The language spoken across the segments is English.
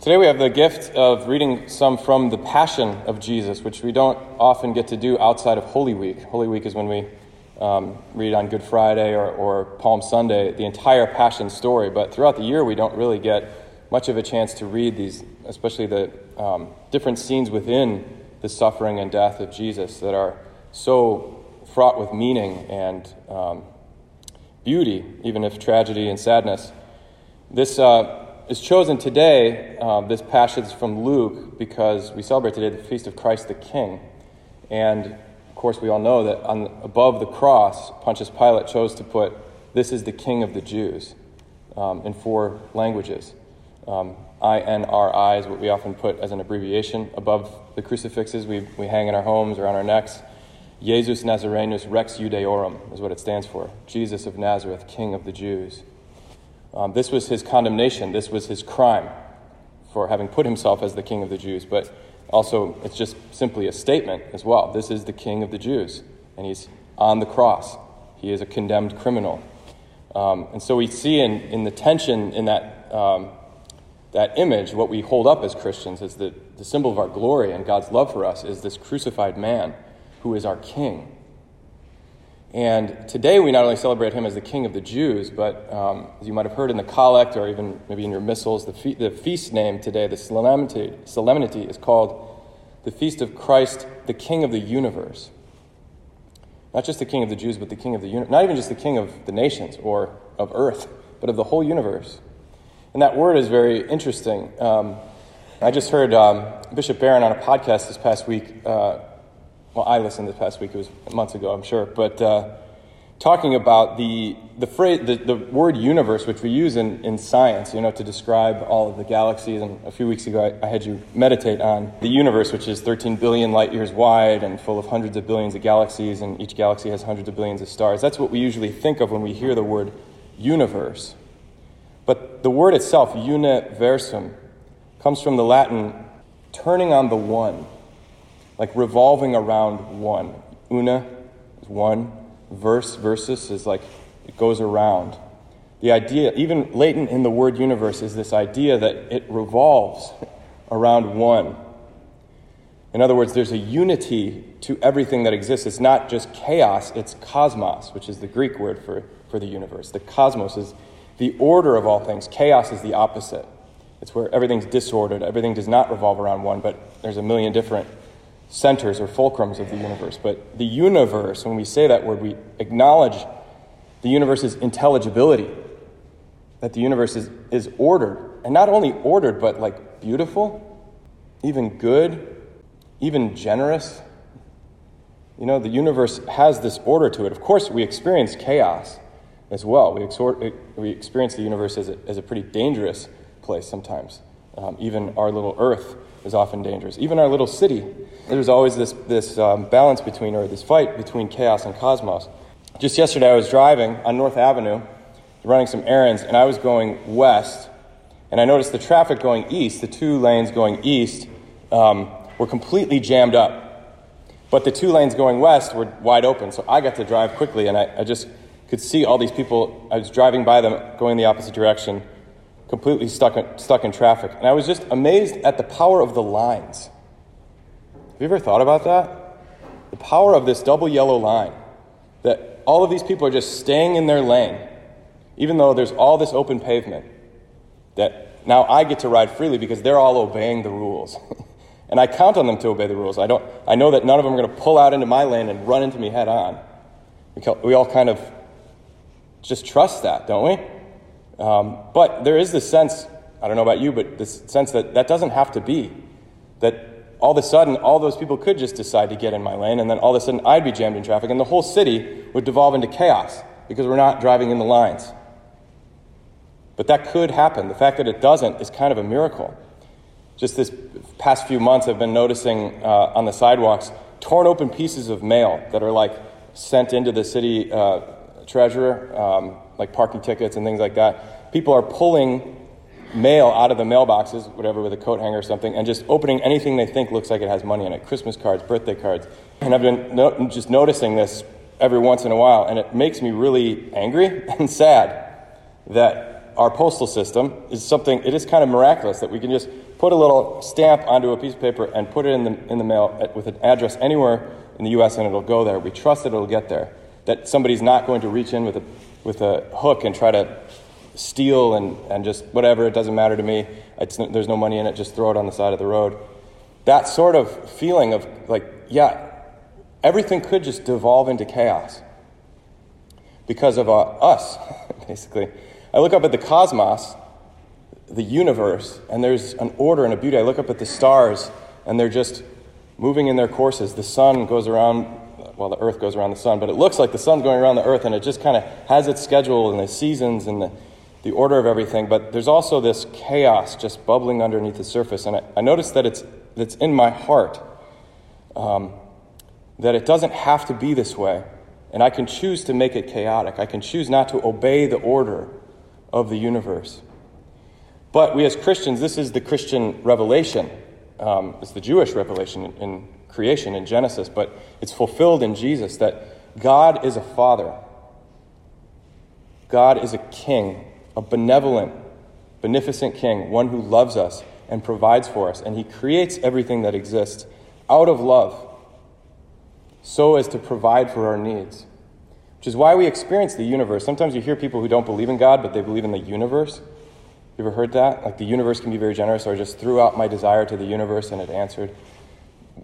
Today we have the gift of reading some from the Passion of Jesus, which we don't often get to do outside of Holy Week. Holy Week is when we um, read on Good Friday or, or Palm Sunday the entire Passion story, but throughout the year we don't really get much of a chance to read these, especially the um, different scenes within the suffering and death of Jesus that are so fraught with meaning and um, beauty, even if tragedy and sadness. This uh, is chosen today, uh, this passage is from Luke, because we celebrate today the feast of Christ the King. And of course, we all know that on, above the cross, Pontius Pilate chose to put, This is the King of the Jews, um, in four languages. Um, INRI is what we often put as an abbreviation above the crucifixes we, we hang in our homes or on our necks. Jesus Nazarenus Rex Judaeorum is what it stands for Jesus of Nazareth, King of the Jews. Um, this was his condemnation, this was his crime for having put himself as the king of the Jews. But also, it's just simply a statement as well. This is the king of the Jews, and he's on the cross. He is a condemned criminal. Um, and so we see in, in the tension in that, um, that image, what we hold up as Christians as the, the symbol of our glory and God's love for us is this crucified man who is our king. And today we not only celebrate him as the King of the Jews, but um, as you might have heard in the collect or even maybe in your missals, the, fe- the feast name today, the solemnity, solemnity, is called the Feast of Christ, the King of the Universe. Not just the King of the Jews, but the King of the universe. Not even just the King of the nations or of earth, but of the whole universe. And that word is very interesting. Um, I just heard um, Bishop Barron on a podcast this past week uh, well, I listened this past week, it was months ago, I'm sure, but uh, talking about the, the, phrase, the, the word universe, which we use in, in science, you know, to describe all of the galaxies. And a few weeks ago, I, I had you meditate on the universe, which is 13 billion light years wide and full of hundreds of billions of galaxies, and each galaxy has hundreds of billions of stars. That's what we usually think of when we hear the word universe. But the word itself, universum, comes from the Latin turning on the one like revolving around one. Una is one, verse, versus is like it goes around. The idea, even latent in the word universe, is this idea that it revolves around one. In other words, there's a unity to everything that exists. It's not just chaos, it's cosmos, which is the Greek word for, for the universe. The cosmos is the order of all things, chaos is the opposite. It's where everything's disordered, everything does not revolve around one, but there's a million different centers or fulcrums of the universe. But the universe, when we say that word, we acknowledge the universe's intelligibility, that the universe is, is ordered. And not only ordered, but like beautiful, even good, even generous. You know, the universe has this order to it. Of course, we experience chaos as well. We, exor- we experience the universe as a, as a pretty dangerous place sometimes. Um, even our little earth is often dangerous. Even our little city, there's always this, this um, balance between, or this fight between chaos and cosmos. Just yesterday, I was driving on North Avenue, running some errands, and I was going west, and I noticed the traffic going east, the two lanes going east, um, were completely jammed up. But the two lanes going west were wide open, so I got to drive quickly, and I, I just could see all these people. I was driving by them going the opposite direction completely stuck stuck in traffic. And I was just amazed at the power of the lines. Have you ever thought about that? The power of this double yellow line. That all of these people are just staying in their lane, even though there's all this open pavement. That now I get to ride freely because they're all obeying the rules. and I count on them to obey the rules. I, don't, I know that none of them are going to pull out into my lane and run into me head on. We all kind of just trust that, don't we? Um, but there is this sense, I don't know about you, but this sense that that doesn't have to be. That all of a sudden, all those people could just decide to get in my lane, and then all of a sudden I'd be jammed in traffic, and the whole city would devolve into chaos because we're not driving in the lines. But that could happen. The fact that it doesn't is kind of a miracle. Just this past few months, I've been noticing uh, on the sidewalks torn open pieces of mail that are like sent into the city uh, treasurer. Um, like parking tickets and things like that. People are pulling mail out of the mailboxes, whatever, with a coat hanger or something, and just opening anything they think looks like it has money in it Christmas cards, birthday cards. And I've been no- just noticing this every once in a while, and it makes me really angry and sad that our postal system is something, it is kind of miraculous that we can just put a little stamp onto a piece of paper and put it in the, in the mail at, with an address anywhere in the U.S. and it'll go there. We trust that it'll get there. That somebody's not going to reach in with a, with a hook and try to steal and, and just whatever, it doesn't matter to me. It's, there's no money in it, just throw it on the side of the road. That sort of feeling of like, yeah, everything could just devolve into chaos because of uh, us, basically. I look up at the cosmos, the universe, and there's an order and a beauty. I look up at the stars, and they're just moving in their courses. The sun goes around, well, the earth goes around the sun, but it looks like the sun's going around the earth, and it just kind of has its schedule and the seasons and the, the order of everything. But there's also this chaos just bubbling underneath the surface, and I, I notice that it's, it's in my heart. Um, that it doesn't have to be this way, and I can choose to make it chaotic. I can choose not to obey the order of the universe. But we as Christians, this is the Christian revelation. Um, it's the Jewish revelation in, in creation in Genesis, but it's fulfilled in Jesus that God is a father. God is a king, a benevolent, beneficent king, one who loves us and provides for us, and he creates everything that exists out of love so as to provide for our needs. Which is why we experience the universe. Sometimes you hear people who don't believe in God, but they believe in the universe. You ever heard that? Like the universe can be very generous, or I just threw out my desire to the universe and it answered.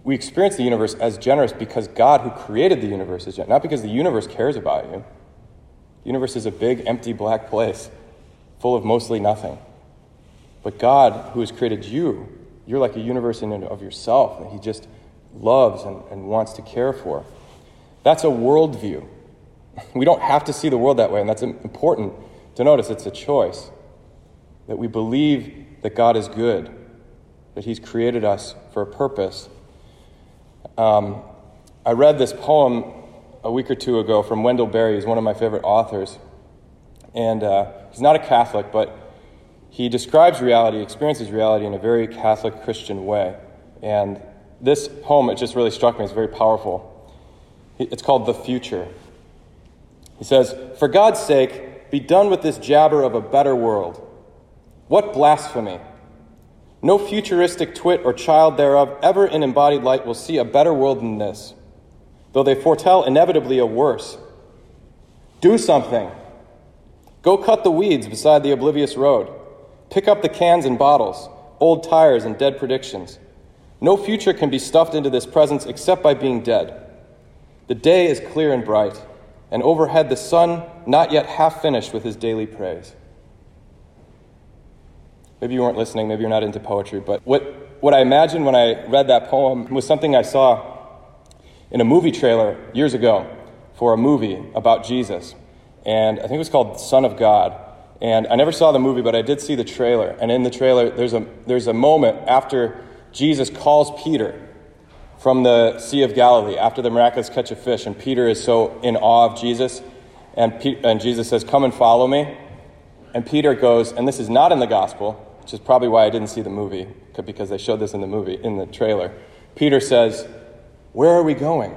We experience the universe as generous because God, who created the universe, is generous, not because the universe cares about you. The universe is a big, empty, black place full of mostly nothing. But God, who has created you, you're like a universe in and of yourself, and He just loves and, and wants to care for. That's a worldview. We don't have to see the world that way, and that's important to notice. It's a choice that we believe that God is good, that He's created us for a purpose. Um, I read this poem a week or two ago from Wendell Berry. He's one of my favorite authors. And uh, he's not a Catholic, but he describes reality, experiences reality in a very Catholic Christian way. And this poem, it just really struck me. It's very powerful. It's called The Future. He says, For God's sake, be done with this jabber of a better world. What blasphemy! No futuristic twit or child thereof ever in embodied light will see a better world than this, though they foretell inevitably a worse. Do something. Go cut the weeds beside the oblivious road. Pick up the cans and bottles, old tires and dead predictions. No future can be stuffed into this presence except by being dead. The day is clear and bright, and overhead the sun not yet half finished with his daily praise. Maybe you weren't listening, maybe you're not into poetry, but what, what I imagined when I read that poem was something I saw in a movie trailer years ago for a movie about Jesus. And I think it was called Son of God. And I never saw the movie, but I did see the trailer. And in the trailer, there's a, there's a moment after Jesus calls Peter from the Sea of Galilee after the miraculous catch of fish, and Peter is so in awe of Jesus. And, Pe- and Jesus says, Come and follow me. And Peter goes, and this is not in the gospel, which is probably why I didn't see the movie, because they showed this in the movie, in the trailer. Peter says, Where are we going?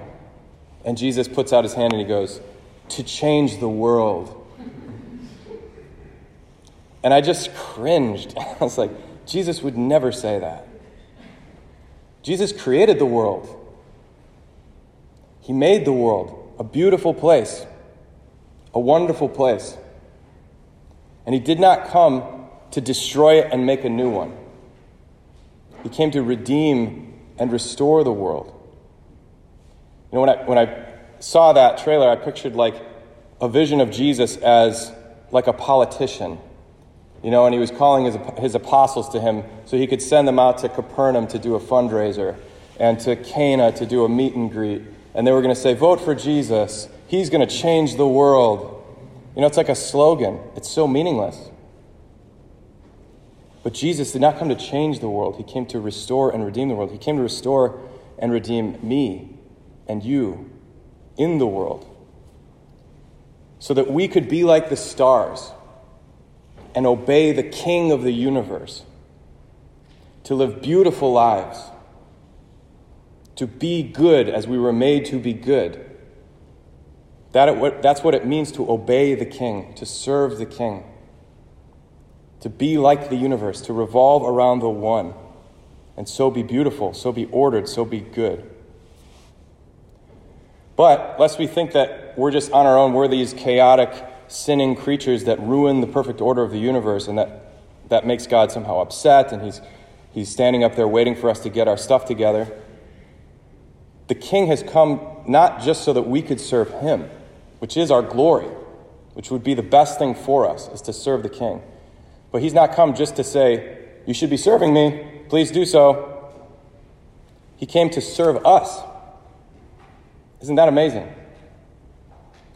And Jesus puts out his hand and he goes, To change the world. And I just cringed. I was like, Jesus would never say that. Jesus created the world. He made the world a beautiful place, a wonderful place. And He did not come to destroy it and make a new one. He came to redeem and restore the world. You know, when I, when I saw that trailer, I pictured like a vision of Jesus as like a politician you know, and he was calling his, his apostles to him so he could send them out to Capernaum to do a fundraiser and to Cana to do a meet and greet. And they were going to say, Vote for Jesus. He's going to change the world. You know, it's like a slogan, it's so meaningless. But Jesus did not come to change the world, He came to restore and redeem the world. He came to restore and redeem me and you in the world so that we could be like the stars and obey the King of the universe, to live beautiful lives, to be good as we were made to be good. That, that's what it means to obey the King, to serve the King. to be like the universe, to revolve around the one, and so be beautiful, so be ordered, so be good. But lest we think that we're just on our own, we're these chaotic, sinning creatures that ruin the perfect order of the universe, and that, that makes God somehow upset, and he's, he's standing up there waiting for us to get our stuff together. The king has come not just so that we could serve him, which is our glory, which would be the best thing for us, is to serve the king. But he's not come just to say, You should be serving me, please do so. He came to serve us. Isn't that amazing?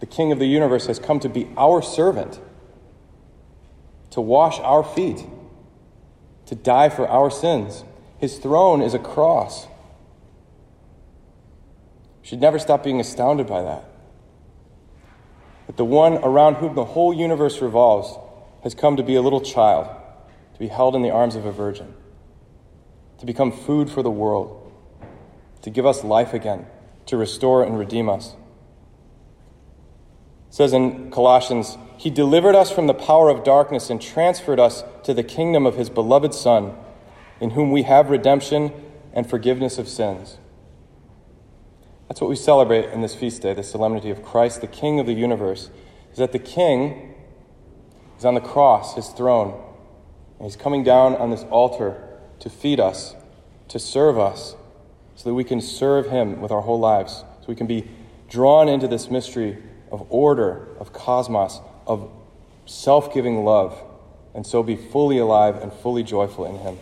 The King of the universe has come to be our servant, to wash our feet, to die for our sins. His throne is a cross. We should never stop being astounded by that. That the one around whom the whole universe revolves has come to be a little child, to be held in the arms of a virgin, to become food for the world, to give us life again, to restore and redeem us. It says in Colossians, He delivered us from the power of darkness and transferred us to the kingdom of His beloved Son, in whom we have redemption and forgiveness of sins. That's what we celebrate in this feast day, the solemnity of Christ, the King of the universe, is that the King is on the cross, his throne, and he's coming down on this altar to feed us, to serve us, so that we can serve him with our whole lives, so we can be drawn into this mystery of order, of cosmos, of self giving love, and so be fully alive and fully joyful in him.